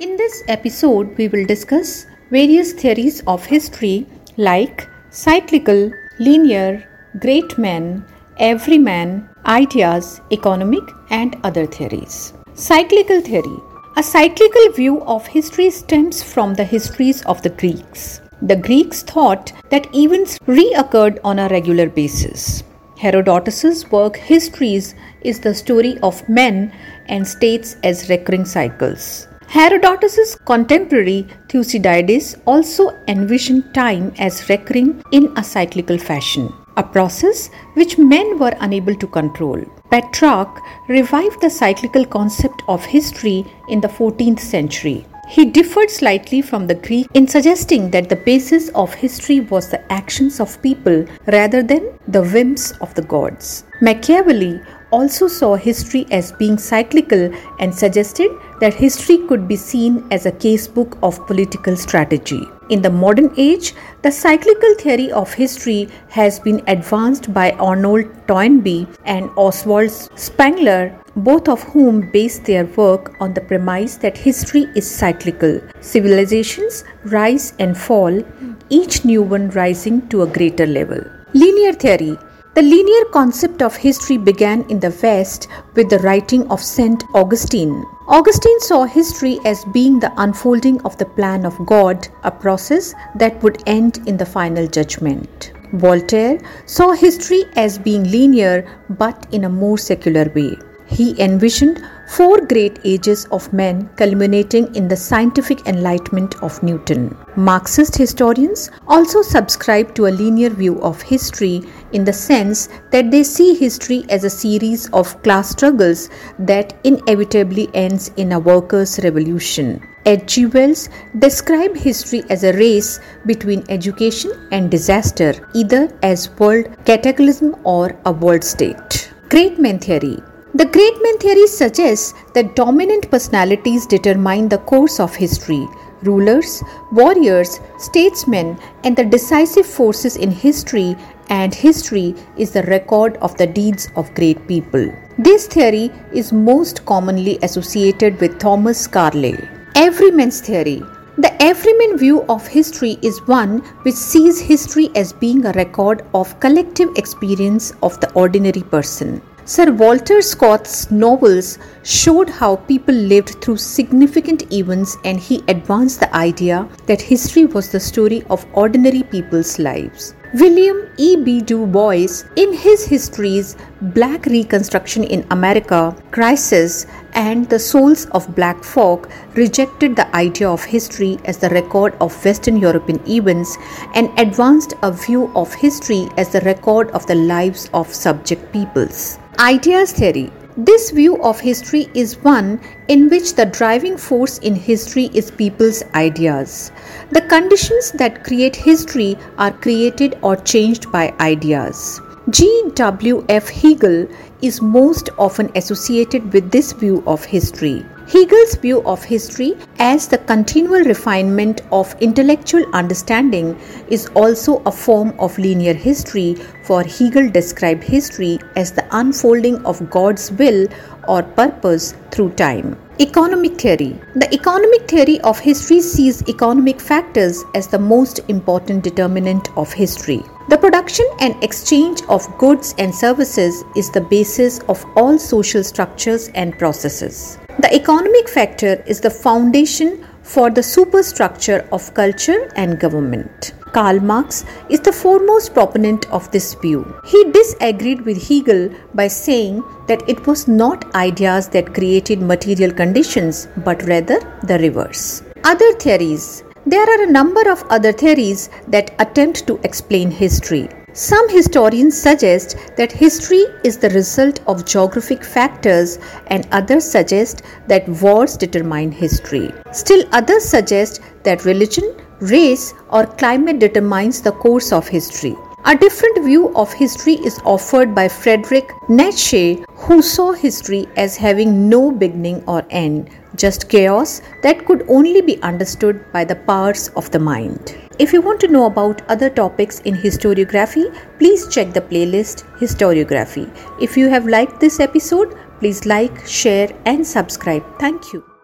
In this episode, we will discuss various theories of history like cyclical, linear, great men, everyman, ideas, economic, and other theories. Cyclical theory. A cyclical view of history stems from the histories of the Greeks. The Greeks thought that events reoccurred on a regular basis. Herodotus's work Histories is the story of men and states as recurring cycles. Herodotus's contemporary Thucydides also envisioned time as recurring in a cyclical fashion, a process which men were unable to control. Petrarch revived the cyclical concept of history in the 14th century. He differed slightly from the Greek in suggesting that the basis of history was the actions of people rather than the whims of the gods. Machiavelli also saw history as being cyclical and suggested that history could be seen as a casebook of political strategy. In the modern age, the cyclical theory of history has been advanced by Arnold Toynbee and Oswald Spengler, both of whom base their work on the premise that history is cyclical. Civilizations rise and fall, each new one rising to a greater level. Linear theory the linear concept of history began in the West with the writing of St. Augustine. Augustine saw history as being the unfolding of the plan of God, a process that would end in the final judgment. Voltaire saw history as being linear but in a more secular way. He envisioned four great ages of men culminating in the scientific enlightenment of Newton. Marxist historians also subscribe to a linear view of history in the sense that they see history as a series of class struggles that inevitably ends in a workers' revolution. H.G. Wells described history as a race between education and disaster, either as world cataclysm or a world state. Great men theory the great men theory suggests that dominant personalities determine the course of history. Rulers, warriors, statesmen, and the decisive forces in history, and history is the record of the deeds of great people. This theory is most commonly associated with Thomas Carlyle. Everyman's theory the everyman view of history is one which sees history as being a record of collective experience of the ordinary person. Sir Walter Scott's novels showed how people lived through significant events, and he advanced the idea that history was the story of ordinary people's lives. William E. B. Du Bois, in his histories Black Reconstruction in America, Crisis, and The Souls of Black Folk, rejected the idea of history as the record of Western European events and advanced a view of history as the record of the lives of subject peoples. Ideas theory. This view of history is one in which the driving force in history is people's ideas. The conditions that create history are created or changed by ideas. G. W. F. Hegel is most often associated with this view of history. Hegel's view of history as the continual refinement of intellectual understanding is also a form of linear history, for Hegel described history as the unfolding of God's will or purpose through time. Economic theory. The economic theory of history sees economic factors as the most important determinant of history. The production and exchange of goods and services is the basis of all social structures and processes. The economic factor is the foundation for the superstructure of culture and government. Karl Marx is the foremost proponent of this view. He disagreed with Hegel by saying that it was not ideas that created material conditions, but rather the reverse. Other theories there are a number of other theories that attempt to explain history. Some historians suggest that history is the result of geographic factors, and others suggest that wars determine history. Still, others suggest that religion, race, or climate determines the course of history. A different view of history is offered by Frederick Nietzsche, who saw history as having no beginning or end, just chaos that could only be understood by the powers of the mind. If you want to know about other topics in historiography, please check the playlist Historiography. If you have liked this episode, please like, share, and subscribe. Thank you.